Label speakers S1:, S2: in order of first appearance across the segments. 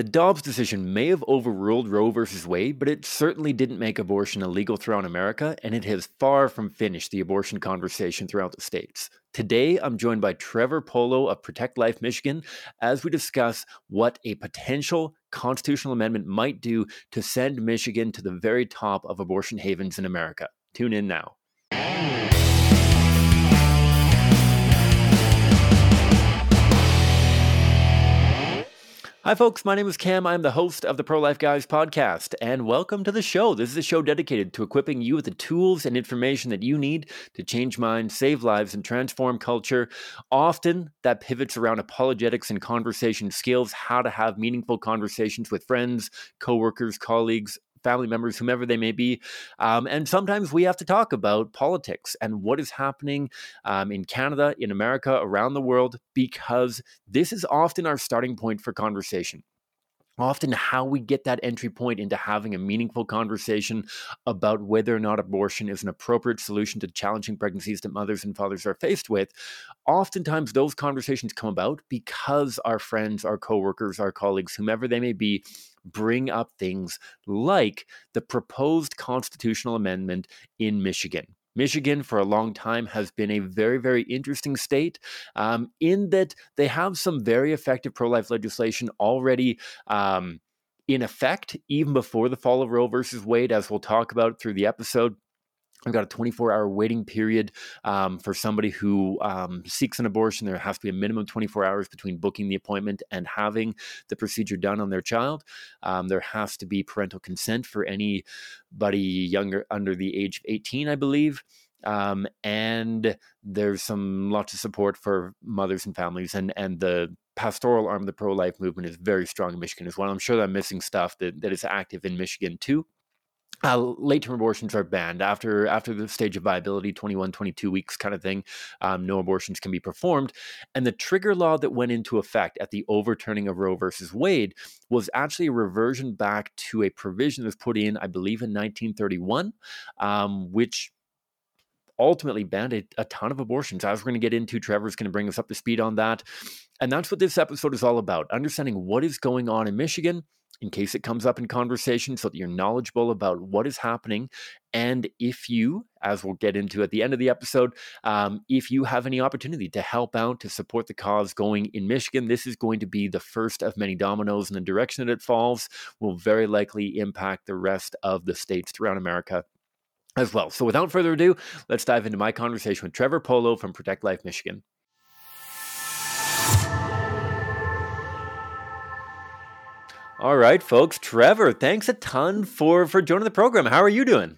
S1: The Dobbs decision may have overruled Roe v. Wade, but it certainly didn't make abortion illegal throughout America, and it has far from finished the abortion conversation throughout the states. Today, I'm joined by Trevor Pollo of Protect Life Michigan as we discuss what a potential constitutional amendment might do to send Michigan to the very top of abortion havens in America. Tune in now. Hi, folks. My name is Cam. I'm the host of the Pro Life Guys podcast, and welcome to the show. This is a show dedicated to equipping you with the tools and information that you need to change minds, save lives, and transform culture. Often that pivots around apologetics and conversation skills, how to have meaningful conversations with friends, coworkers, colleagues, family members, whomever they may be. Um, and sometimes we have to talk about politics and what is happening um, in Canada, in America, around the world, because this is often our starting point for conversation often how we get that entry point into having a meaningful conversation about whether or not abortion is an appropriate solution to challenging pregnancies that mothers and fathers are faced with oftentimes those conversations come about because our friends our coworkers our colleagues whomever they may be bring up things like the proposed constitutional amendment in Michigan. Michigan, for a long time, has been a very, very interesting state um, in that they have some very effective pro life legislation already. Um, in effect, even before the fall of Roe versus Wade, as we'll talk about through the episode. I've got a 24 hour waiting period um, for somebody who um, seeks an abortion. There has to be a minimum 24 hours between booking the appointment and having the procedure done on their child. Um, there has to be parental consent for anybody younger under the age of 18, I believe. Um, and there's some lots of support for mothers and families, and and the pastoral arm of the pro life movement is very strong in Michigan as well. I'm sure that I'm missing stuff that, that is active in Michigan too. Uh, late term abortions are banned. After after the stage of viability 21 22 weeks kind of thing um, no abortions can be performed. And the trigger law that went into effect at the overturning of roe versus wade was actually a reversion back to a provision that was put in i believe in 1931 um, which ultimately banned a, a ton of abortions. As we're going to get into trevor's going to bring us up to speed on that. And that's what this episode is all about understanding what is going on in michigan in case it comes up in conversation so that you're knowledgeable about what is happening. And if you, as we'll get into at the end of the episode, um, if you have any opportunity to help out, to support the cause going in Michigan, this is going to be the first of many dominoes in the direction that it falls, will very likely impact the rest of the states throughout America as well. So without further ado, let's dive into my conversation with Trevor Pollo from Protect Life Michigan. All right, folks. Trevor, thanks a ton for for joining the program. How are you doing?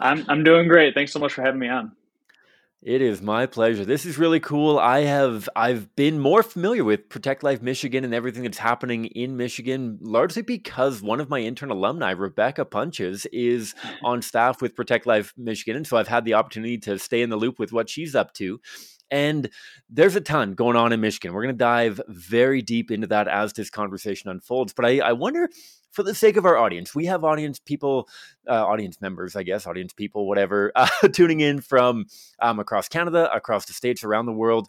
S2: I'm I'm doing great. Thanks so much for having me on.
S1: It is my pleasure. This is really cool. I have I've been more familiar with Protect Life Michigan and everything that's happening in Michigan largely because one of my intern alumni, Rebecca Punches, is on staff with Protect Life Michigan, and so I've had the opportunity to stay in the loop with what she's up to. And there's a ton going on in Michigan. We're going to dive very deep into that as this conversation unfolds. But I, I wonder, for the sake of our audience, we have audience people, uh, audience members, I guess, audience people, whatever, uh, tuning in from um, across Canada, across the states, around the world.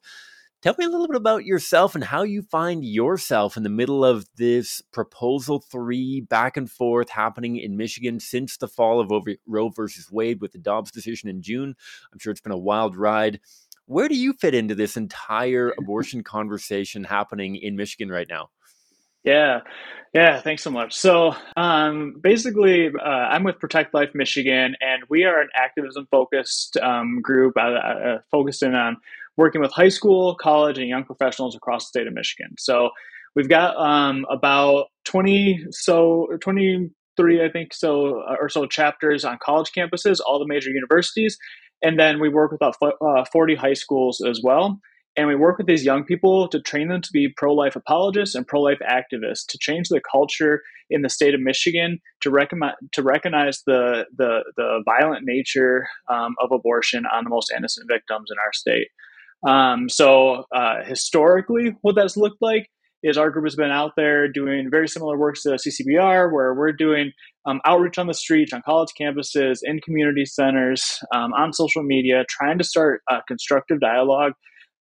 S1: Tell me a little bit about yourself and how you find yourself in the middle of this proposal three back and forth happening in Michigan since the fall of Roe versus Wade with the Dobbs decision in June. I'm sure it's been a wild ride. Where do you fit into this entire abortion conversation happening in Michigan right now?
S2: Yeah, yeah, thanks so much. So um, basically, uh, I'm with Protect Life Michigan, and we are an activism focused um, group uh, uh, focused in on working with high school, college, and young professionals across the state of Michigan. So we've got um, about 20 so 23 i think so uh, or so chapters on college campuses all the major universities and then we work with about uh, 40 high schools as well. And we work with these young people to train them to be pro life apologists and pro life activists to change the culture in the state of Michigan to, recommend, to recognize the, the, the violent nature um, of abortion on the most innocent victims in our state. Um, so, uh, historically, what that's looked like is our group has been out there doing very similar works to CCBR, where we're doing um, outreach on the streets, on college campuses, in community centers, um, on social media, trying to start a constructive dialogue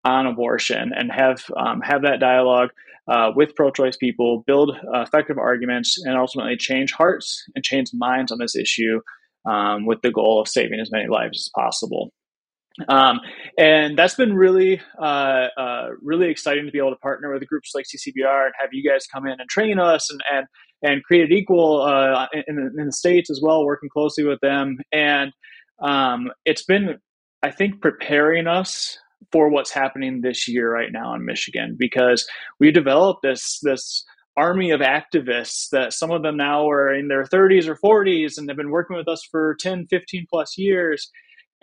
S2: on abortion and have um, have that dialogue uh, with pro-choice people, build uh, effective arguments, and ultimately change hearts and change minds on this issue, um, with the goal of saving as many lives as possible. Um, and that's been really, uh, uh, really exciting to be able to partner with groups like CCBR and have you guys come in and train us and and and Created Equal uh, in, the, in the states as well, working closely with them. And um, it's been, I think, preparing us for what's happening this year right now in Michigan because we developed this this army of activists that some of them now are in their 30s or 40s and they've been working with us for 10 15 plus years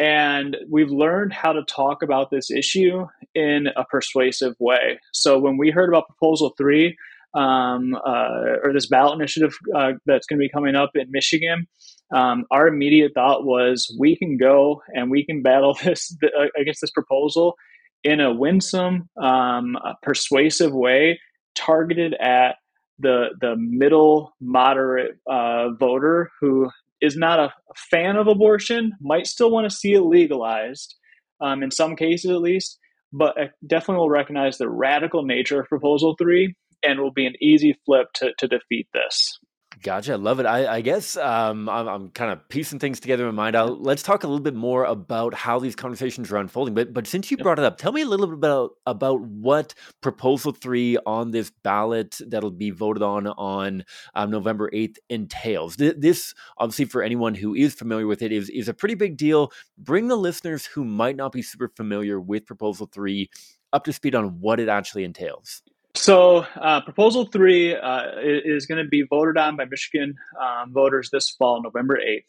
S2: and we've learned how to talk about this issue in a persuasive way. So when we heard about Proposal 3, um, uh, or this ballot initiative uh, that's going to be coming up in Michigan, um, our immediate thought was we can go and we can battle this uh, against this proposal in a winsome, um, persuasive way, targeted at the the middle moderate uh, voter who is not a, fan of abortion, might still want to see it legalized, um, in some cases at least, but definitely will recognize the radical nature of Proposal 3 and will be an easy flip to, to defeat this.
S1: Gotcha. I love it. I, I guess um, I'm, I'm, kind of piecing things together in my mind. I'll, let's talk a little bit more about how these conversations are unfolding. But but since you brought it up, tell me a little bit about about what proposal three on this ballot that'll be voted on on um, November eighth entails. This obviously for anyone who is familiar with it is is a pretty big deal. Bring the listeners who might not be super familiar with proposal three up to speed on what it actually entails.
S2: So, uh, Proposal 3 uh, is going to be voted on by Michigan um, voters this fall, November 8th.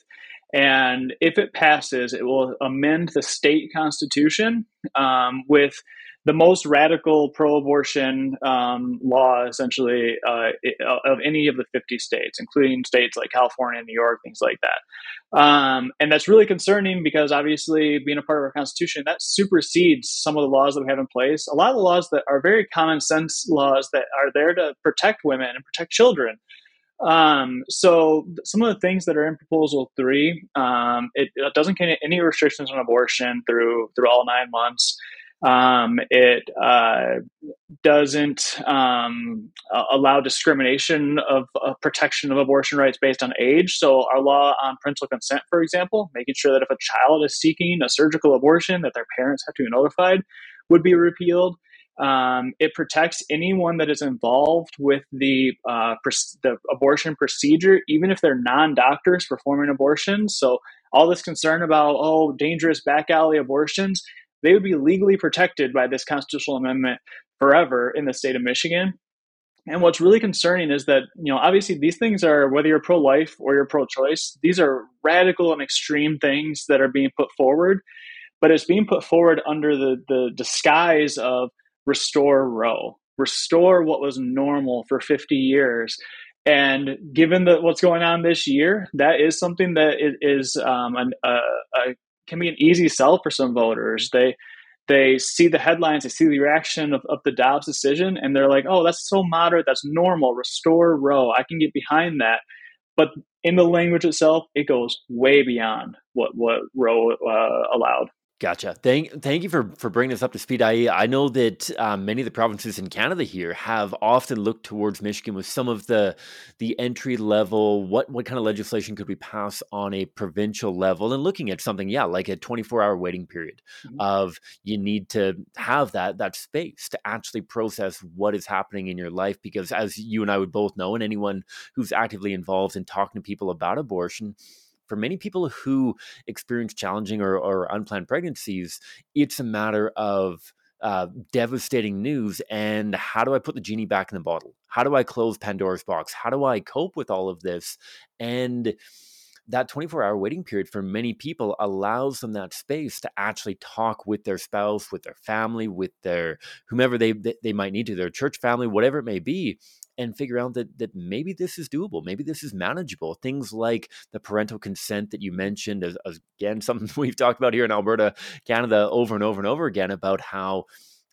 S2: And if it passes, it will amend the state constitution um, with the most radical pro-abortion um, law, essentially, uh, of any of the 50 states, including states like California and New York, things like that. Um, and that's really concerning because, obviously, being a part of our Constitution, that supersedes some of the laws that we have in place. A lot of the laws that are very common sense laws that are there to protect women and protect children. Um, so some of the things that are in proposal three, um, it, it, doesn't contain any restrictions on abortion through through all nine months. Um, it uh, doesn't um, allow discrimination of, protection of abortion rights based on age. So, our law on parental consent, for example, making sure that if a child is seeking a surgical abortion, that their parents have to be notified, would be repealed. Um, it protects anyone that is involved with the uh, the abortion procedure, even if they're non-doctors performing abortions. So all this concern about oh dangerous back alley abortions, they would be legally protected by this constitutional amendment forever in the state of Michigan. And what's really concerning is that, you know, obviously these things are, whether you're pro life or you're pro choice, these are radical and extreme things that are being put forward. But it's being put forward under the, the disguise of restore Roe, restore what was normal for 50 years. And given that what's going on this year, that is something that is um, an, a, a can be an easy sell for some voters. They they see the headlines, they see the reaction of, of the Dobbs decision, and they're like, "Oh, that's so moderate, that's normal. Restore Roe, I can get behind that." But in the language itself, it goes way beyond what what Roe uh, allowed.
S1: Gotcha. Thank thank you for for bringing this up to speed. I I know that um, many of the provinces in Canada here have often looked towards Michigan with some of the the entry level. What what kind of legislation could we pass on a provincial level? And looking at something, yeah, like a twenty four hour waiting period mm-hmm. of you need to have that that space to actually process what is happening in your life. Because as you and I would both know, and anyone who's actively involved in talking to people about abortion for many people who experience challenging or, or unplanned pregnancies, it's a matter of uh, devastating news. And how do I put the genie back in the bottle? How do I close Pandora's box? How do I cope with all of this? And that 24 hour waiting period for many people allows them that space to actually talk with their spouse, with their family, with their whomever they, they might need to, their church family, whatever it may be, and figure out that that maybe this is doable, maybe this is manageable. Things like the parental consent that you mentioned, as, as again something we've talked about here in Alberta, Canada, over and over and over again about how.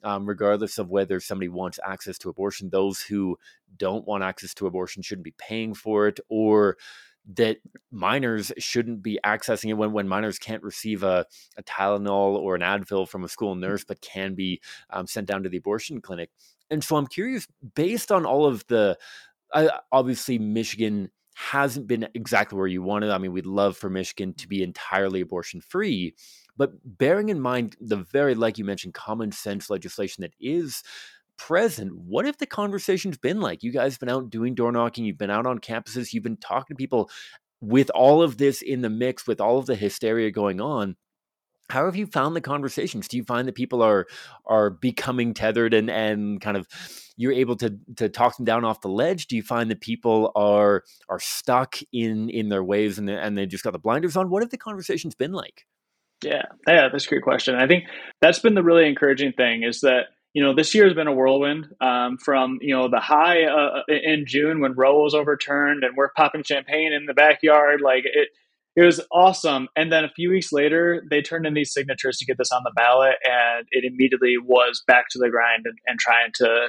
S1: Um, regardless of whether somebody wants access to abortion, those who don't want access to abortion shouldn't be paying for it, or that minors shouldn't be accessing it when, when minors can't receive a, a Tylenol or an Advil from a school nurse, but can be um, sent down to the abortion clinic and so I'm curious, based on all of the, uh, obviously Michigan hasn't been exactly where you wanted. I mean, we'd love for Michigan to be entirely abortion free, but bearing in mind the very, like you mentioned, common sense legislation that is present, what have the conversations been like? You guys have been out doing door knocking, you've been out on campuses, you've been talking to people with all of this in the mix, with all of the hysteria going on how have you found the conversations? Do you find that people are are becoming tethered and and kind of you're able to to talk them down off the ledge? Do you find that people are are stuck in in their ways and they, and they just got the blinders on? What have the conversations been like?
S2: Yeah. Yeah that's a great question. I think that's been the really encouraging thing is that you know this year has been a whirlwind um, from you know the high uh, in june when roe was overturned and we're popping champagne in the backyard like it it was awesome. And then a few weeks later, they turned in these signatures to get this on the ballot, and it immediately was back to the grind and, and trying to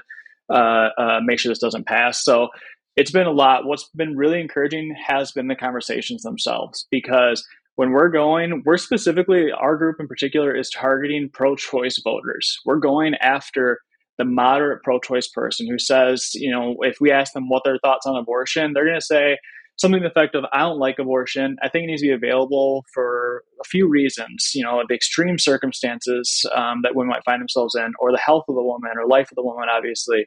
S2: uh, uh, make sure this doesn't pass. So it's been a lot. What's been really encouraging has been the conversations themselves because when we're going, we're specifically, our group in particular is targeting pro choice voters. We're going after the moderate pro choice person who says, you know, if we ask them what their thoughts on abortion, they're going to say, something to the effect of I don't like abortion. I think it needs to be available for a few reasons. You know, the extreme circumstances um, that women might find themselves in, or the health of the woman, or life of the woman, obviously.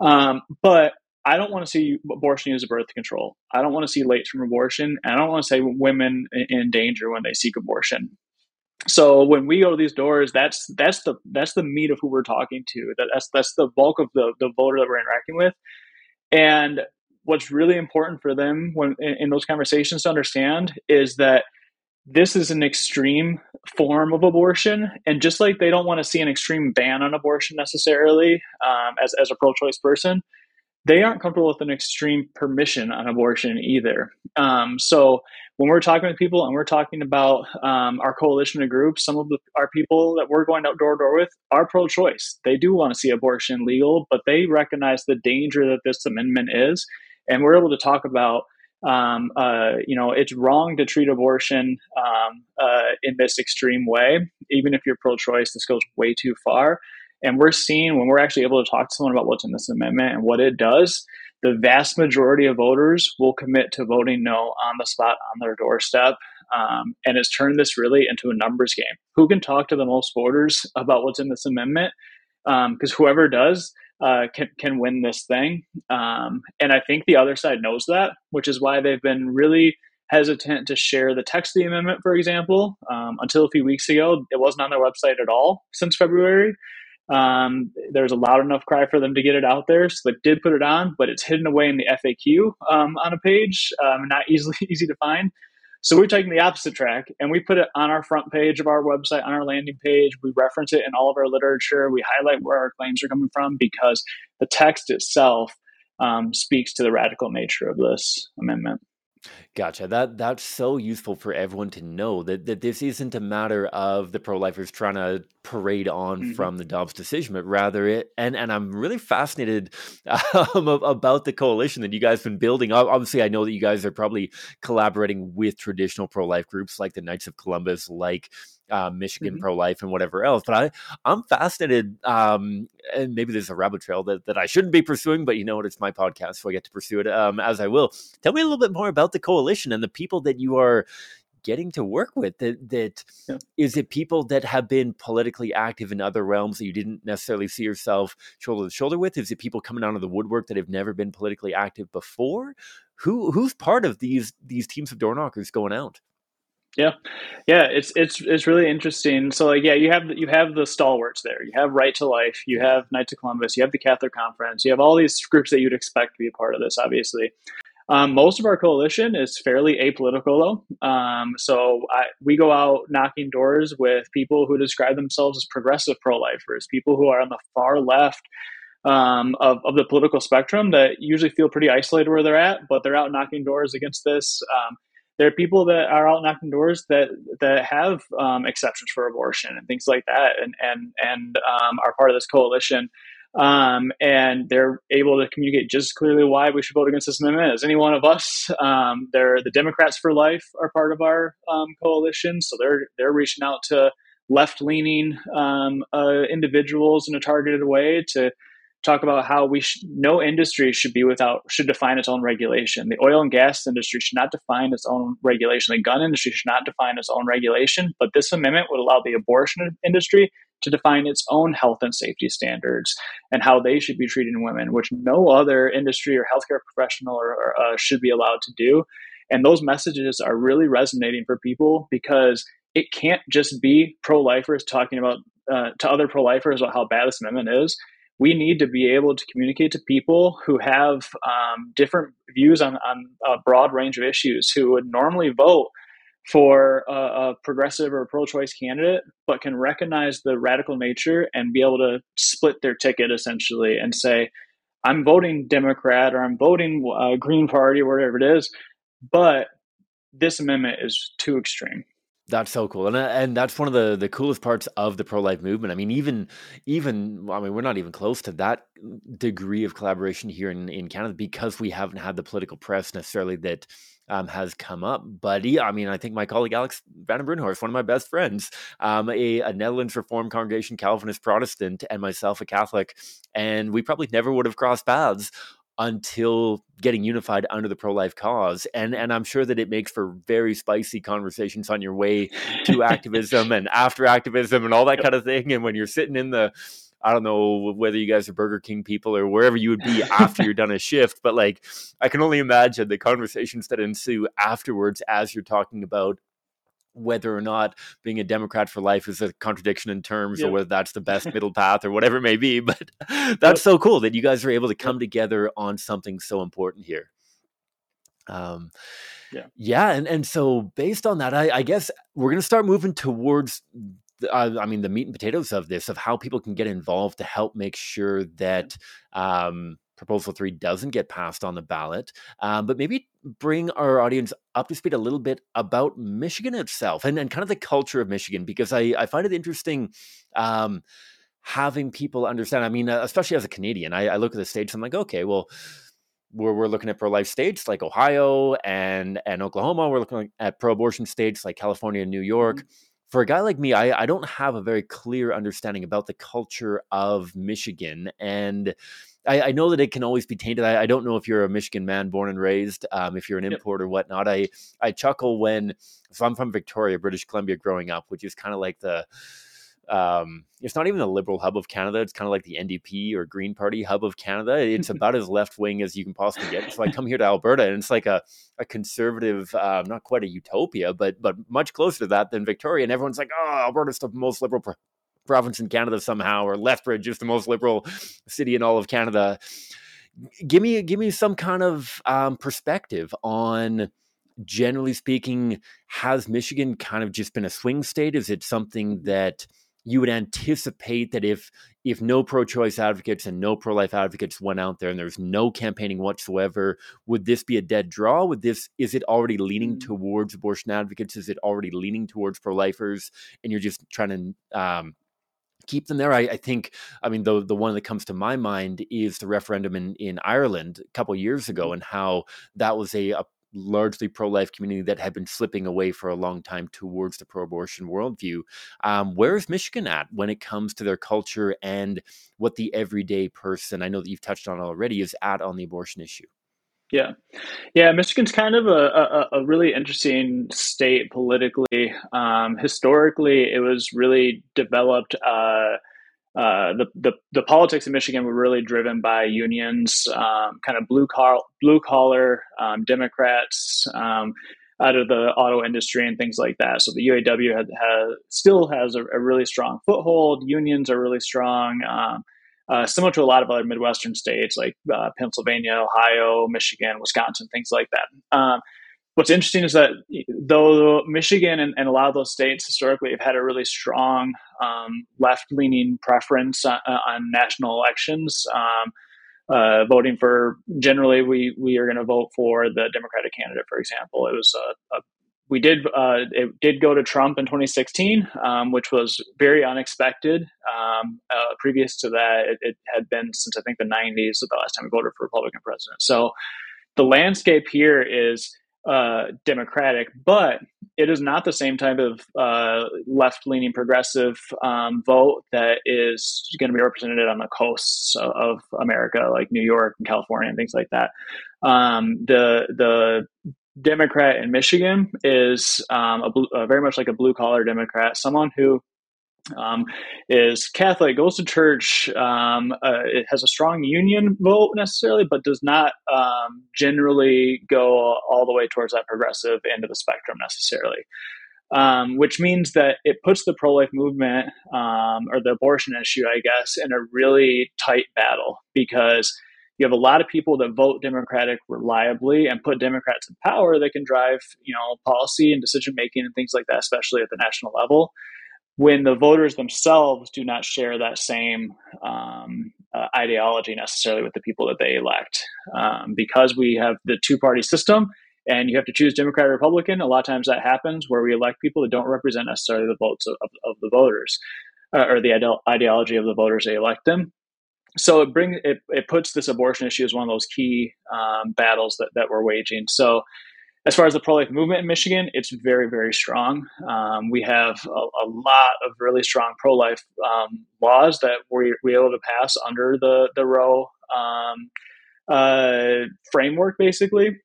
S2: Um, but I don't want to see abortion as birth control. I don't want to see late term abortion. And I don't want to see women in danger when they seek abortion. So when we go to these doors, that's that's the that's the meat of who we're talking to. That, that's that's the bulk of the the voter that we're interacting with. And what's really important for them when in, in those conversations to understand is that this is an extreme form of abortion. And just like they don't want to see an extreme ban on abortion necessarily um, as, as a pro-choice person they aren't comfortable with an extreme permission on abortion either. Um, so when we're talking with people and we're talking about um, our coalition of groups some of the, our people that we're going out door to door with are pro-choice. They do want to see abortion legal but they recognize the danger that this amendment is and we're able to talk about um, uh, you know it's wrong to treat abortion um, uh, in this extreme way even if you're pro-choice this goes way too far. And we're seeing when we're actually able to talk to someone about what's in this amendment and what it does the vast majority of voters will commit to voting no on the spot on their doorstep um, and it's turned this really into a numbers game. Who can talk to the most voters about what's in this amendment? Because um, whoever does uh, can can win this thing. Um, and I think the other side knows that, which is why they've been really hesitant to share the text of the amendment, for example. Um, until a few weeks ago, it wasn't on their website at all since February. Um, there's a loud enough cry for them to get it out there, so they did put it on, but it's hidden away in the FAQ um, on a page, um, not easily easy to find. So we're taking the opposite track and we put it on our front page of our website, on our landing page. We reference it in all of our literature. We highlight where our claims are coming from because the text itself um, speaks to the radical nature of this amendment.
S1: Gotcha. That that's so useful for everyone to know that, that this isn't a matter of the pro-lifers trying to parade on mm-hmm. from the Dobbs decision, but rather it and and I'm really fascinated um, about the coalition that you guys have been building. Obviously, I know that you guys are probably collaborating with traditional pro-life groups like the Knights of Columbus, like uh, Michigan mm-hmm. pro life and whatever else. But I, I'm fascinated, um, and maybe there's a rabbit trail that, that I shouldn't be pursuing, but you know what? It's my podcast, so I get to pursue it um, as I will. Tell me a little bit more about the coalition and the people that you are getting to work with that that yeah. is it people that have been politically active in other realms that you didn't necessarily see yourself shoulder to shoulder with is it people coming out of the woodwork that have never been politically active before who who's part of these these teams of door knockers going out
S2: yeah, yeah, it's it's it's really interesting. So like, yeah, you have you have the stalwarts there. You have Right to Life. You have Knights of Columbus. You have the Catholic Conference. You have all these groups that you'd expect to be a part of this. Obviously, um, most of our coalition is fairly apolitical, though. Um, so I, we go out knocking doors with people who describe themselves as progressive pro-lifers, people who are on the far left um, of, of the political spectrum that usually feel pretty isolated where they're at, but they're out knocking doors against this. Um, there are people that are out knocking doors that that have um, exceptions for abortion and things like that, and and and um, are part of this coalition. Um, and they're able to communicate just clearly why we should vote against this amendment as any one of us. Um, they're the Democrats for Life are part of our um, coalition, so they're they're reaching out to left leaning um, uh, individuals in a targeted way to talk about how we sh- no industry should be without should define its own regulation. The oil and gas industry should not define its own regulation. The gun industry should not define its own regulation. But this amendment would allow the abortion industry to define its own health and safety standards and how they should be treating women, which no other industry or healthcare professional or, or, uh, should be allowed to do. And those messages are really resonating for people because it can't just be pro-lifers talking about uh, to other pro-lifers about how bad this amendment is we need to be able to communicate to people who have um, different views on, on a broad range of issues who would normally vote for a, a progressive or pro-choice candidate but can recognize the radical nature and be able to split their ticket essentially and say i'm voting democrat or i'm voting uh, green party or whatever it is but this amendment is too extreme
S1: that's so cool, and uh, and that's one of the the coolest parts of the pro life movement. I mean, even even I mean, we're not even close to that degree of collaboration here in in Canada because we haven't had the political press necessarily that um, has come up. Buddy, I mean, I think my colleague Alex Van Brunhorst, one of my best friends, um, a, a Netherlands Reformed congregation Calvinist Protestant, and myself a Catholic, and we probably never would have crossed paths until getting unified under the pro-life cause and and I'm sure that it makes for very spicy conversations on your way to activism and after activism and all that kind of thing and when you're sitting in the I don't know whether you guys are Burger King people or wherever you would be after you're done a shift, but like I can only imagine the conversations that ensue afterwards as you're talking about whether or not being a Democrat for life is a contradiction in terms, yep. or whether that's the best middle path, or whatever it may be. But that's yep. so cool that you guys are able to come together on something so important here. Um, yeah, yeah, and and so based on that, I, I guess we're going to start moving towards. Uh, I mean, the meat and potatoes of this, of how people can get involved to help make sure that um, Proposal 3 doesn't get passed on the ballot, um, but maybe bring our audience up to speed a little bit about Michigan itself and, and kind of the culture of Michigan, because I, I find it interesting. Um, having people understand. I mean, uh, especially as a Canadian, I, I look at the states. I'm like, okay, well, we're, we're looking at pro-life states like Ohio and and Oklahoma. We're looking at pro-abortion states like California and New York. Mm-hmm. For a guy like me, I, I don't have a very clear understanding about the culture of Michigan and I, I, know that it can always be tainted. I, I, don't know if you're a Michigan man born and raised, um, if you're an import or whatnot. I I chuckle when so I'm from Victoria, British Columbia, growing up, which is kind of like the um, it's not even the liberal hub of Canada. It's kind of like the NDP or Green Party hub of Canada. It's about as left wing as you can possibly get. So I come here to Alberta, and it's like a, a conservative, um, not quite a utopia, but but much closer to that than Victoria. And everyone's like, "Oh, Alberta's the most liberal province in Canada somehow, or Lethbridge is the most liberal city in all of Canada. Give me give me some kind of um, perspective on generally speaking, has Michigan kind of just been a swing state? Is it something that you would anticipate that if if no pro-choice advocates and no pro-life advocates went out there and there's no campaigning whatsoever, would this be a dead draw? Would this is it already leaning mm. towards abortion advocates? Is it already leaning towards pro-lifers? And you're just trying to um, keep them there. I, I, think, I mean, the the one that comes to my mind is the referendum in in Ireland a couple years ago, mm-hmm. and how that was a, a largely pro-life community that had been slipping away for a long time towards the pro-abortion worldview. Um, where is Michigan at when it comes to their culture and what the everyday person, I know that you've touched on already, is at on the abortion issue?
S2: Yeah, yeah. Michigan's kind of a, a, a really interesting state politically. Um, historically, it was really developed. Uh, uh, the, the the politics of Michigan were really driven by unions, um, kind of blue collar blue collar um, Democrats um, out of the auto industry and things like that. So the UAW had, has still has a, a, really strong foothold. Unions are really strong. Um, uh, similar to a lot of other Midwestern states like uh, Pennsylvania, Ohio, Michigan, Wisconsin, things like that. What's interesting is that though Michigan and, and, a lot of those states historically have had a really strong um, left leaning preference on, on, national elections, um, uh, voting for generally we we are going to vote for the Democratic candidate, for example. It was a, a we did uh, it did go to Trump in 2016, um, which was very unexpected. Um, uh, previous to that, it, it, had been since I think the 90s the last time we voted for Republican president. So the landscape here is uh, Democratic, but it is not the same type of uh, left leaning progressive um, vote that is going to be represented on the coasts of America, like New York and California and things like that. Um, the the Democrat in Michigan is um, a uh, very much like a blue collar Democrat, someone who um, is Catholic, goes to church, um, uh, it has a strong union vote necessarily, but does not um, generally go all the way towards that progressive end of the spectrum necessarily. Um, which means that it puts the pro life movement um, or the abortion issue, I guess, in a really tight battle because you have a lot of people that vote Democratic reliably and put Democrats in power that can drive, you know, policy and decision making and things like that, especially at the national level when the voters themselves do not share that same um, uh, ideology necessarily with the people that they elect. Um, because we have the two party system and you have to choose Democrat or Republican, a lot of times that happens where we elect people that don't represent necessarily the votes of, of, of the voters uh, or the ide- ideology of the voters they elect them. So it brings it, it puts this abortion issue as one of those key um, battles that, that we're waging. So as far as the pro life movement in Michigan, it's very, very strong. Um, we have a, a, lot of really strong pro life um, laws that we were able to pass under the, the Roe um, uh, framework, basically.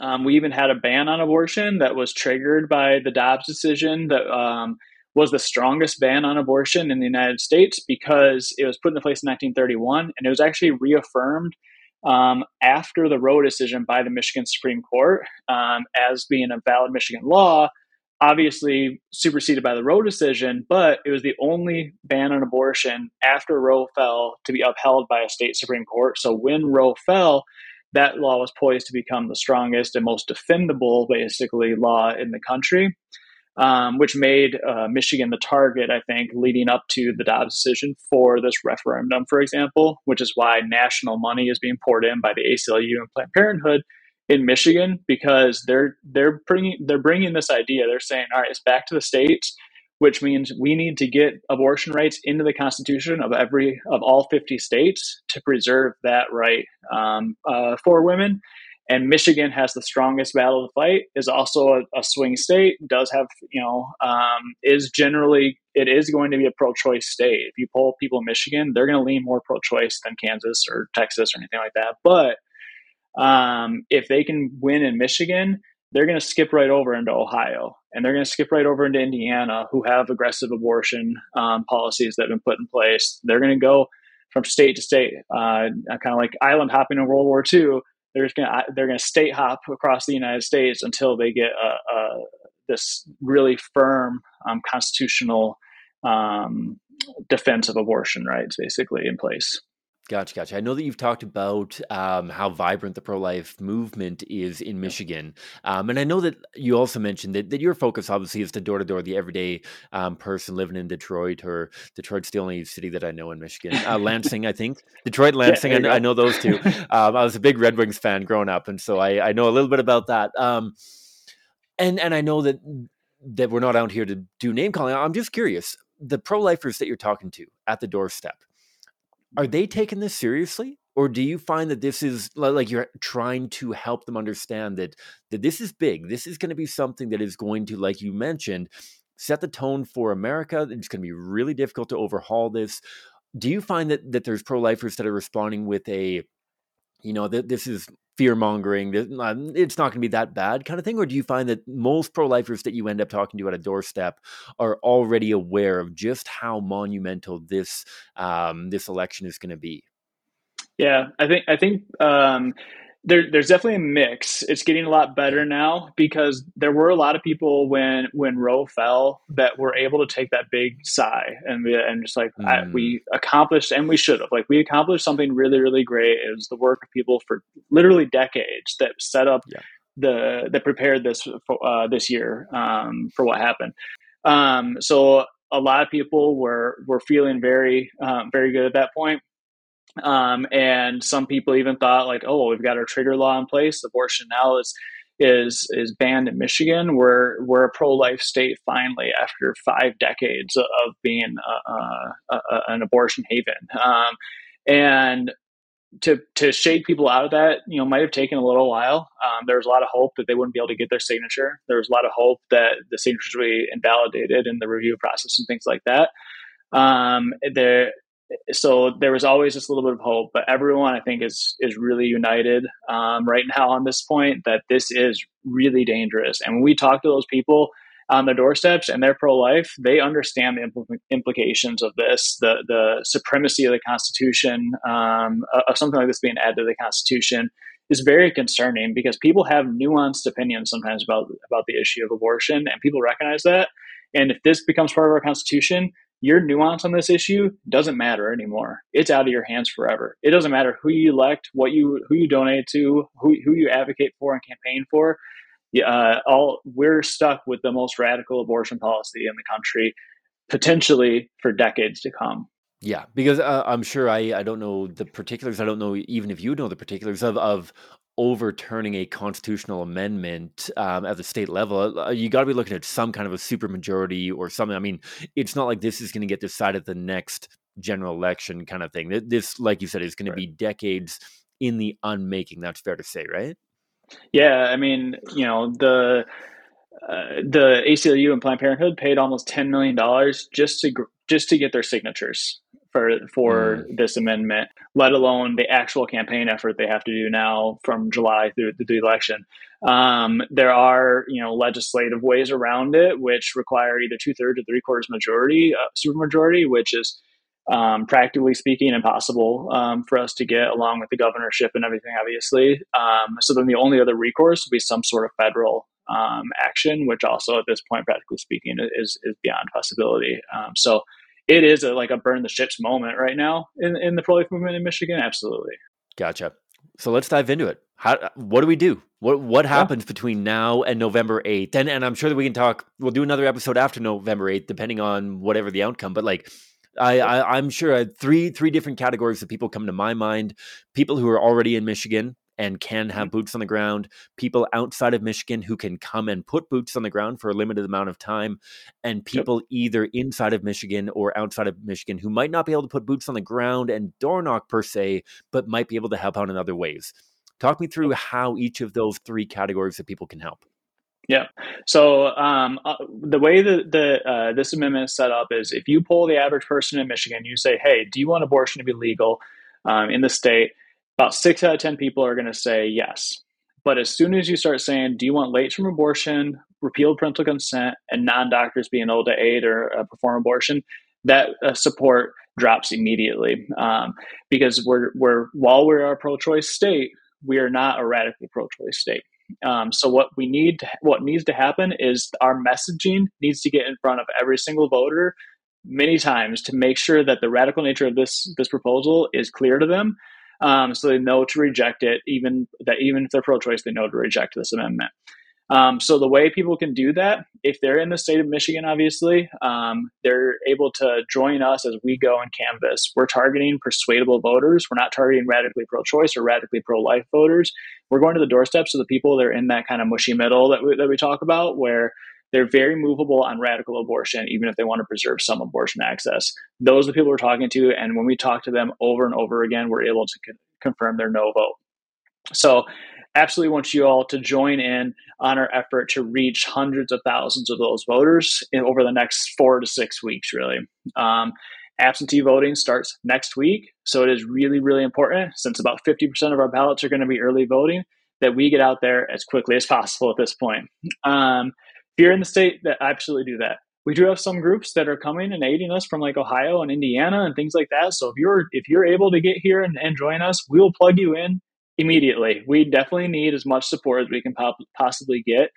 S2: Um, we even had a ban on abortion that was triggered by the Dobbs decision that um, was the strongest ban on abortion in the United States because it was put into place in 1931 and it was actually reaffirmed um, after the Roe decision by the Michigan Supreme Court um, as being a valid Michigan law, obviously superseded by the Roe decision, but it was the only ban on abortion after Roe fell to be upheld by a state Supreme Court. So when Roe fell, that law was poised to become the strongest and most defendable, basically, law in the country um, which made uh, Michigan the target, I think, leading up to the Dobbs decision for this referendum, for example, which is why national money is being poured in by the ACLU and Planned Parenthood in Michigan because they're they're bringing they're bringing this idea. They're saying, all right, it's back to the states, which means we need to get abortion rights into the Constitution of every of all 50 states to preserve that right um, uh, for women and Michigan has the strongest battle to fight. Is also a, a swing state. Does have you know um, is generally it is going to be a pro-choice state. If you poll people in Michigan, they're going to lean more pro-choice than Kansas or Texas or anything like that. But um, if they can win in Michigan, they're going to skip right over into Ohio and they're going to skip right over into Indiana, who have aggressive abortion um, policies that have been put in place. They're going to go from state to state, uh, kind of like island hopping in World War II they're just gonna they're gonna state hop across the United States until they get a, a this really firm um, constitutional um, defense of abortion rights basically in place.
S1: Gotcha, gotcha. I know that you've talked about um, how vibrant the pro life movement is in Michigan. Um, and I know that you also mentioned that, that your focus obviously is the door to door, the everyday um, person living in Detroit, or Detroit's the only city that I know in Michigan. Uh, Lansing, I think. Detroit, Lansing, I, I, know those two. Um, I was a big Red Wings fan growing up. And so I, I know a little bit about that. Um, and, and I know that that we're not out here to do name calling. I'm just curious the pro lifers that you're talking to at the doorstep are they taking this seriously? Or do you find that this is like you're trying to help them understand that that this is big? This is going to be something that is going to, like you mentioned, set the tone for America. It's going to be really difficult to overhaul this. Do you find that that there's pro lifers that are responding with a, you know, that this is fear mongering. It's not going to be that bad, kind of thing. Or do you find that most pro lifers that you end up talking to at a doorstep are already aware of just how monumental this um, this election is going to be?
S2: Yeah, I think I think um, there, there's definitely a mix. It's getting a lot better now because there were a lot of people when when Roe fell that were able to take that big sigh and and just like mm. I, we accomplished and we should have like we accomplished something really really great. It was the work of people for literally decades that set up yeah. the that prepared this uh, this year um, for what happened. Um, so a lot of people were were feeling very um, very good at that point um, and some people even thought like, oh, we've got our trigger law in place. Abortion now is is is banned in Michigan. We're we're a pro life state finally after five decades of being a, a, a, an abortion haven. Um, and to to shake people out of that, you know, might have taken a little while. Um, there was a lot of hope that they wouldn't be able to get their signature. There was a lot of hope that the signatures would be invalidated in the review process and things like that. Um, there, so there was always just a little bit of hope, but everyone I think is is really united um, right now on this point that this is really dangerous. And when we talk to those people on their doorsteps and they're pro-life, they understand the impl- implications of this, the the supremacy of the Constitution, um, of something like this being added to the Constitution is very concerning because people have nuanced opinions sometimes about about the issue of abortion, and people recognize that. And if this becomes part of our Constitution, your nuance on this issue doesn't matter anymore. It's out of your hands forever. It doesn't matter who you elect, what you who you donate to, who who you advocate for and campaign for. Uh, all we're stuck with the most radical abortion policy in the country, potentially for decades to come.
S1: Yeah, because uh, I'm sure I I don't know the particulars. I don't know even if you know the particulars of of overturning a constitutional amendment um, at the state level, uh, you got to be looking at some kind of a supermajority or something. I mean, it's not like this is going to get decided the next general election kind of thing. This, like you said, is going right. to be decades in the unmaking. That's fair to say, right?
S2: Yeah, I mean, you know, the uh, the ACLU and Planned Parenthood paid almost ten million dollars just to just to get their signatures for for mm. this amendment, let alone the actual campaign effort they have to do now from July through the election. Um, there are you know legislative ways around it, which require either two thirds or three quarters majority, uh, supermajority, which is um, practically speaking impossible um, for us to get, along with the governorship and everything, obviously. Um, so then the only other recourse would be some sort of federal um, action, which also at this point, practically speaking, is is beyond possibility. Um, so it is a, like a burn the ships moment right now in, in the pro life movement in Michigan. Absolutely.
S1: Gotcha. So let's dive into it. How, what do we do? What what happens yeah. between now and November eighth? And and I'm sure that we can talk. We'll do another episode after November eighth, depending on whatever the outcome. But like, I, I am sure uh, three three different categories of people come to my mind. People who are already in Michigan, and can have mm-hmm. boots on the ground, people outside of Michigan who can come and put boots on the ground for a limited amount of time, and people yep. either inside of Michigan or outside of Michigan who might not be able to put boots on the ground and door knock per se, but might be able to help out in other ways. Talk me through how each of those three categories of people can help.
S2: Yeah. So um, uh, the way that the uh, this amendment is set up is if you pull the average person in Michigan, you say, "Hey, do you want abortion to be legal um, in the state?" About six out of 10 people are going to say yes. But as soon as you start saying, do you want late term abortion, repealed parental consent, and non doctors being able to aid or uh, perform abortion, that uh, support drops immediately. Um, because we're, we're, while we're a pro choice state, we are not a radically pro choice state. Um, so what we need, to, what needs to happen is our messaging needs to get in front of every single voter many times to make sure that the radical nature of this this proposal is clear to them um, so they know to reject it, even that even if they're pro-choice, they know to reject this amendment. Um, so the way people can do that, if they're in the state of Michigan, obviously, um, they're able to join us as we go and canvass. We're targeting persuadable voters. We're not targeting radically pro-choice or radically pro-life voters. We're going to the doorsteps of the people that are in that kind of mushy middle that we, that we talk about, where they're very movable on radical abortion, even if they want to preserve some abortion access. Those are the people we're talking to. And when we talk to them over and over again, we're able to con- confirm their no vote. So, absolutely want you all to join in on our effort to reach hundreds of thousands of those voters in, over the next four to six weeks, really. Um, absentee voting starts next week. So, it is really, really important since about 50% of our ballots are going to be early voting that we get out there as quickly as possible at this point. Um, if you're in the state that absolutely do that. We do have some groups that are coming and aiding us from like ohio and indiana and things like that. So if you're if you're able to get here and, and join us we will plug you in immediately. We definitely need as much support as we can pop- possibly get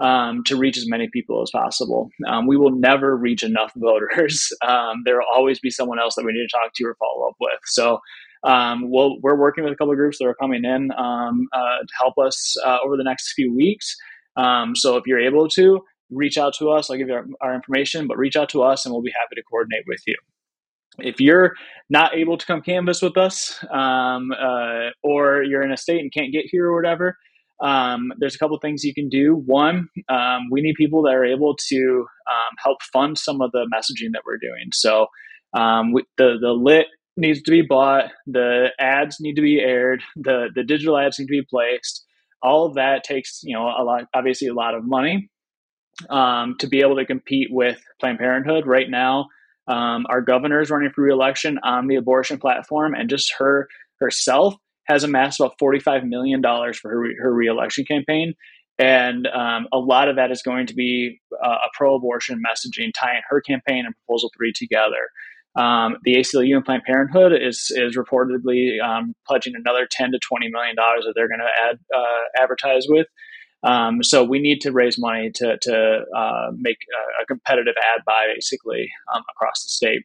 S2: um, to reach as many people as possible. Um, we will never reach enough voters. Um, there will always be someone else that we need to talk to or follow up with. So um, we'll, we're working with a couple of groups that are coming in um, uh, to help us uh, over the next few weeks um, so if you're able to reach out to us, I'll give you our, our information, but reach out to us and we'll be happy to coordinate with you. If you're not able to come canvass with us, um, uh, or you're in a state and can't get here or whatever, um, there's a couple things you can do. One, um, we need people that are able to um, help fund some of the messaging that we're doing. So um, we, the the lit needs to be bought, the ads need to be aired, the the digital ads need to be placed. All of that takes you know a lot, obviously a lot of money um, to be able to compete with Planned Parenthood. Right now, um, our governor is running for reelection on the abortion platform, and just her herself has amassed about forty-five million dollars for her her reelection campaign. And um, a lot of that is going to be uh, a pro-abortion messaging, tying her campaign and Proposal Three together. Um, the ACLU and Planned Parenthood is is reportedly um, pledging another ten to twenty million dollars that they're going to add uh, advertise with. Um, so we need to raise money to to uh, make a, a, competitive ad buy basically um, across the state.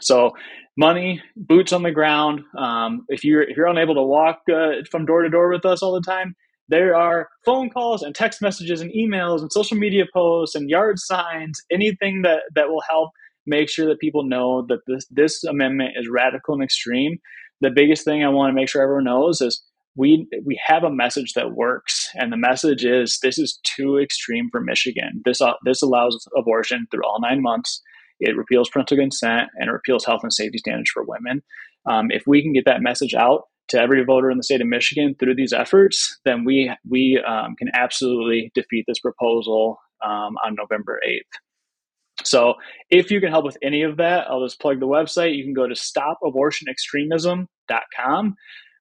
S2: So money, boots on the ground. Um, if you're if you're unable to walk uh, from door to door with us all the time, there are phone calls and text messages and emails and social media posts and yard signs. Anything that that will help make sure that people know that this this amendment is radical and extreme. The biggest thing I want to make sure everyone knows is we we have a message that works and the message is this is too extreme for michigan. This uh, this allows abortion through all nine months. It repeals parental consent and it repeals health and safety standards for women. Um, if we can get that message out to every voter in the state of michigan through these efforts then we we um, can absolutely defeat this proposal um, on november 8th so if you can help with any of that i'll just plug the website you can go to stopabortionextremism.com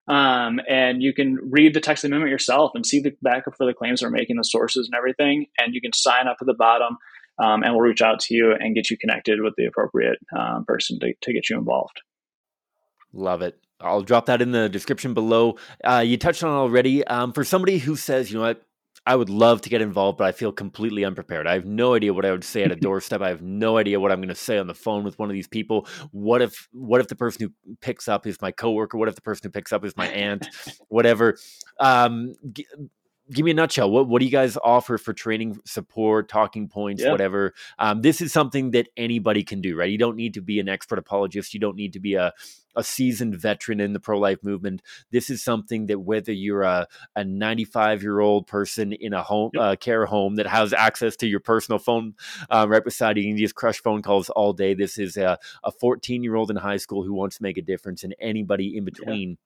S2: um, and you can read the text amendment yourself and see the backup for the claims we're making, the sources and everything. And you can sign up at the bottom, um, and we'll reach out to you and get you connected with the appropriate um, person to, to get you involved.
S1: Love it. I'll drop that in the description below. Uh, you touched on already. Um, for somebody who says, you know what, I would love to get involved, but I feel completely unprepared. I have no idea what I would say at a doorstep. I have no idea what I'm going to say on the phone with one of these people. What if what if the person who picks up is my coworker? What if the person who picks up is my aunt? Whatever. Um, give me a nutshell. What what do you guys offer for training support, talking points, yeah. whatever? Um, this is something that anybody can do, right? You don't need to be an expert apologist. You don't need to be a a seasoned veteran in the pro life movement. This is something that whether you're a, a 95 year old person in a home yep. uh, care home that has access to your personal phone uh, right beside you, you can just crush phone calls all day. This is a 14 year old in high school who wants to make a difference, and anybody in between.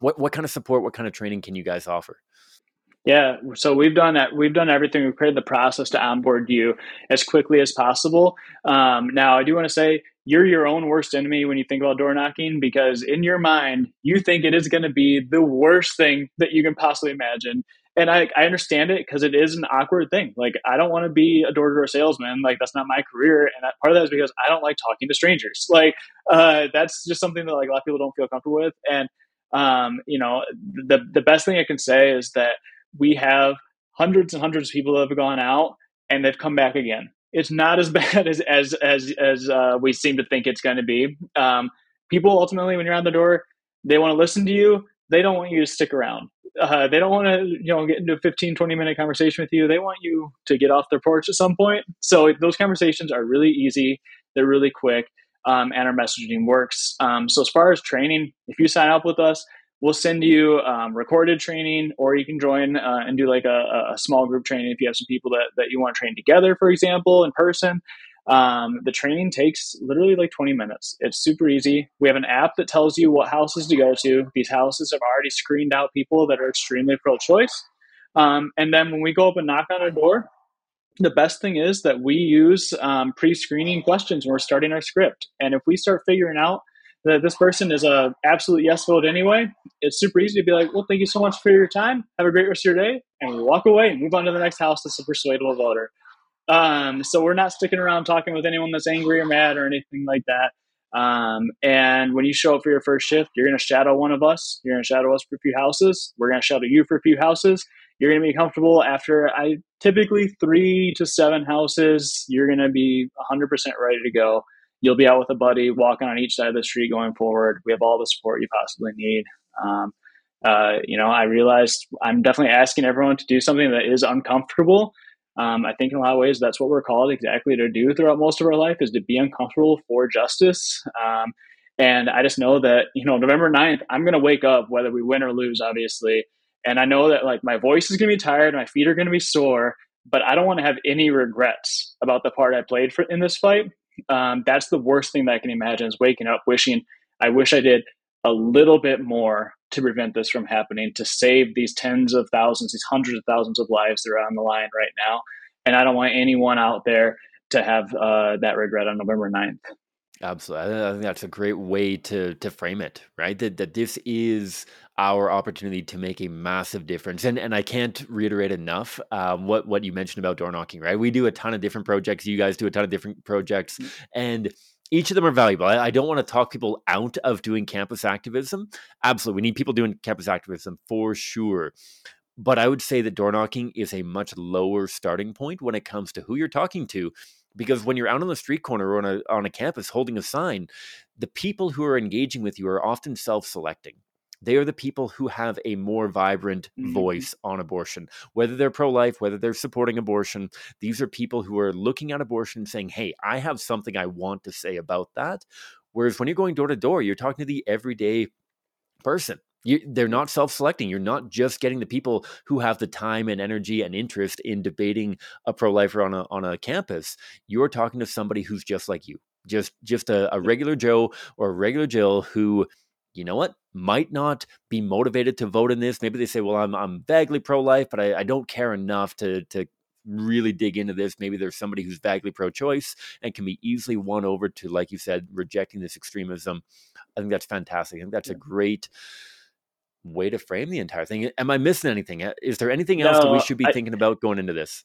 S1: What what kind of support, what kind of training can you guys offer?
S2: Yeah, so we've done that. We've done everything. We've created the process to onboard you as quickly as possible. Um, now, I do want to say you're your own worst enemy when you think about door knocking because in your mind you think it is going to be the worst thing that you can possibly imagine and i, I understand it because it is an awkward thing like i don't want to be a door-to-door salesman like that's not my career and that, part of that is because i don't like talking to strangers like uh, that's just something that like a lot of people don't feel comfortable with and um, you know the, the best thing i can say is that we have hundreds and hundreds of people that have gone out and they've come back again it's not as bad as as as as uh, we seem to think it's going to be. Um, people ultimately, when you're on the door, they want to listen to you. They don't want you to stick around. Uh, they don't want to you know get into a 15 20 minute conversation with you they want you to get off their porch at some point so those conversations are really easy they're really quick um, and our messaging works um, so as far as training if you sign up with us we'll send you um, recorded training or you can join uh, and do like a, a, small group training if you have some people that, that you want to train together for example in person. Um, the training takes literally like 20 minutes. It's super easy. We have an app that tells you what houses to go to. These houses have already screened out people that are extremely pro-choice. Um, and then when we go up and knock on a door the best thing is that we use um, pre-screening questions when we're starting our script. And if we start figuring out that this person is a absolute yes vote anyway, it's super easy to be like, well, thank you so much for your time. Have a great rest of your day, and walk away and move on to the next house that's a persuadable voter. Um, so we're not sticking around talking with anyone that's angry or mad or anything like that. Um, and when you show up for your first shift, you're going to shadow one of us. You're going to shadow us for a few houses. We're going to shadow you for a few houses. You're going to be comfortable after I typically three to seven houses. You're going to be 100% ready to go you'll be out with a buddy walking on each side of the street going forward. We have all the support you possibly need. Um, uh, you know, I realized I'm definitely asking everyone to do something that is uncomfortable. Um, I think in a lot of ways that's what we're called exactly to do throughout most of our life is to be uncomfortable for justice. Um, and I just know that, you know, November 9th, I'm going to wake up whether we win or lose, obviously. And I know that like my voice is going to be tired, my feet are going to be sore, but I don't want to have any regrets about the part I played for in this fight um, that's the worst thing that I can imagine is waking up wishing I wish I did a little bit more to prevent this from happening, to save these tens of thousands, these hundreds of thousands of lives that are on the line right now. And I don't want anyone out there to have uh, that regret on November 9th.
S1: Absolutely. I think that's a great way to to frame it, right? That that this is our opportunity to make a massive difference. And and I can't reiterate enough um, what what you mentioned about door knocking, right? We do a ton of different projects. You guys do a ton of different projects, mm. and each of them are valuable. I, I don't want to talk people out of doing campus activism. Absolutely, we need people doing campus activism for sure. But I would say that door knocking is a much lower starting point when it comes to who you're talking to because when you're out on the street corner or on a on a campus holding a sign, the people who are engaging with you are often self-selecting. They are the people who have a more vibrant mm-hmm. voice on abortion, whether they're pro life, whether they're supporting abortion. These are people who are looking at abortion and saying, Hey, I have something I want to say about that. Whereas when you're going door to door, you're talking to the everyday person you, they're not self-selecting. You're not just getting the people who have the time and energy and interest in debating a pro-lifer on a on a campus. You're talking to somebody who's just like you, just just a, a regular Joe or a regular Jill who, you know what, might not be motivated to vote in this. Maybe they say, "Well, I'm I'm vaguely pro-life, but I, I don't care enough to to really dig into this. Maybe there's somebody who's vaguely pro-choice and can be easily won over to, like you said, rejecting this extremism. I think that's fantastic. I think that's a great." Way to frame the entire thing. Am I missing anything? Is there anything else no, that we should be I, thinking about going into this?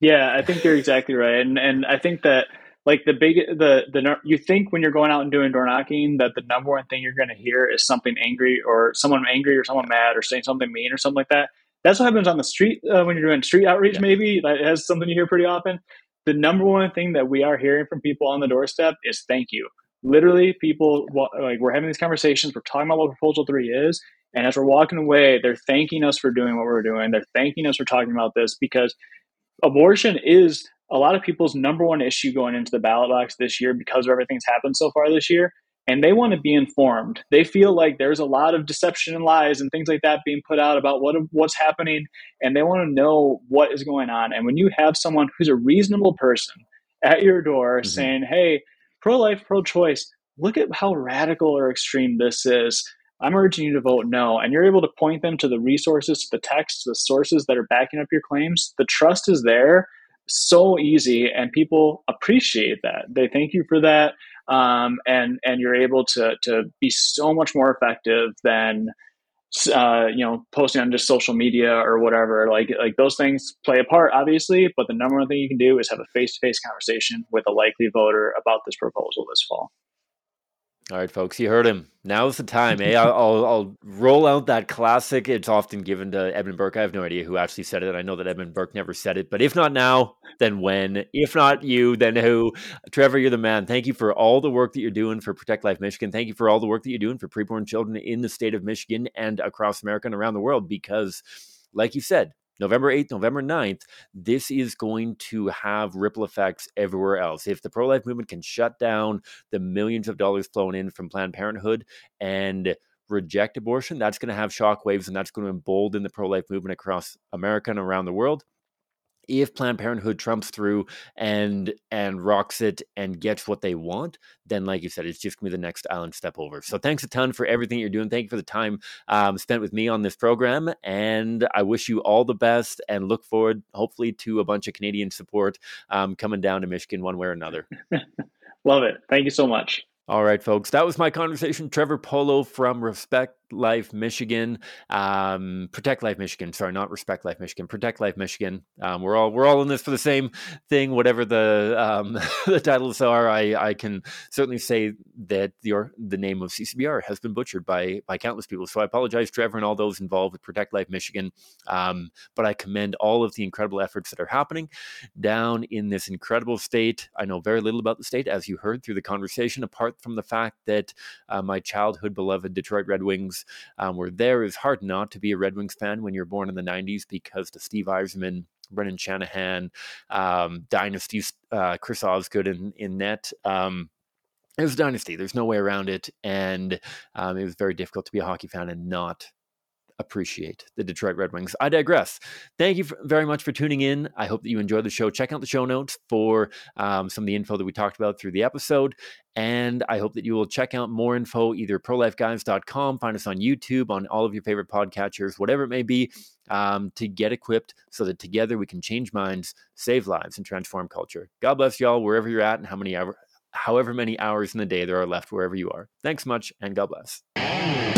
S2: Yeah, I think you're exactly right, and and I think that like the big the the you think when you're going out and doing door knocking that the number one thing you're going to hear is something angry or someone angry or someone mad or saying something mean or something like that. That's what happens on the street uh, when you're doing street outreach. Yeah. Maybe that has something you hear pretty often. The number one thing that we are hearing from people on the doorstep is thank you. Literally, people like we're having these conversations. We're talking about what proposal three is, and as we're walking away, they're thanking us for doing what we're doing. They're thanking us for talking about this because abortion is a lot of people's number one issue going into the ballot box this year because of everything's happened so far this year. And they want to be informed. They feel like there's a lot of deception and lies and things like that being put out about what what's happening, and they want to know what is going on. And when you have someone who's a reasonable person at your door mm-hmm. saying, "Hey, pro-life, pro-choice, look at how radical or extreme this is," I'm urging you to vote no. And you're able to point them to the resources, to the text, to the sources that are backing up your claims. The trust is there so easy, and people appreciate that. They thank you for that. Um, and and you're able to to be so much more effective than uh, you know posting on just social media or whatever like like those things play a part obviously but the number one thing you can do is have a face-to-face conversation with a likely voter about this proposal this fall
S1: all right, folks, you heard him. Now's the time, eh? I'll, I'll, I'll, roll out that classic. It's often given to Edmund Burke. I have no idea who actually said it. I know that Edmund Burke never said it, but if not now, then when? If not you, then who? Trevor, you're the man. Thank you for all the work that you're doing for Protect Life Michigan. Thank you for all the work that you're doing for preborn children in the state of Michigan and across America and around the world because, like you said, November 8th, November 9th, this is going to have ripple effects everywhere else. If the pro life movement can shut down the millions of dollars flown in from Planned Parenthood and reject abortion, that's going to have shockwaves and that's going to embolden the pro life movement across America and around the world if Planned Parenthood trumps through and and rocks it and gets what they want, then like you said, it's just gonna be the next island step over. So thanks a ton for everything you're doing. Thank you for the time um, spent with me on this program, and I wish you all the best and look forward, hopefully, to a bunch of Canadian support um, coming down to Michigan one way or another.
S2: Love it. Thank you so much.
S1: All right, folks. That was my conversation. Trevor Pollo from Respect Life Michigan, um, Protect Life Michigan. Sorry, not Respect Life Michigan. Protect Life Michigan. Um, we're all we're all in this for the same thing. Whatever the um, the titles are, I, I can certainly say that the the name of CCBR has been butchered by by countless people. So I apologize, Trevor, and all those involved with Protect Life Michigan. Um, but I commend all of the incredible efforts that are happening down in this incredible state. I know very little about the state, as you heard through the conversation, apart from the fact that uh, my childhood beloved Detroit Red Wings um, were there. It's hard not to be a Red Wings fan when you're born in the 90s because the Steve Yzerman, Brendan Shanahan, um, Dynasty, uh, Chris Osgood in, in net. Um, it was a dynasty. There's no way around it. And um, it was very difficult to be a hockey fan and not appreciate the Detroit Red Wings. I digress. Thank you very much for tuning in. I hope that you enjoyed the show. Check out the show notes for um, some of the info that we talked about through the episode. And I hope that you will check out more info, either prolifeguys.com, find us on YouTube, on all of your favorite podcatchers, whatever it may be, um, to get equipped so that together we can change minds, save lives, and transform culture. God bless y'all wherever you're at and how many however many hours in the day there are left wherever you are. Thanks much, and God bless.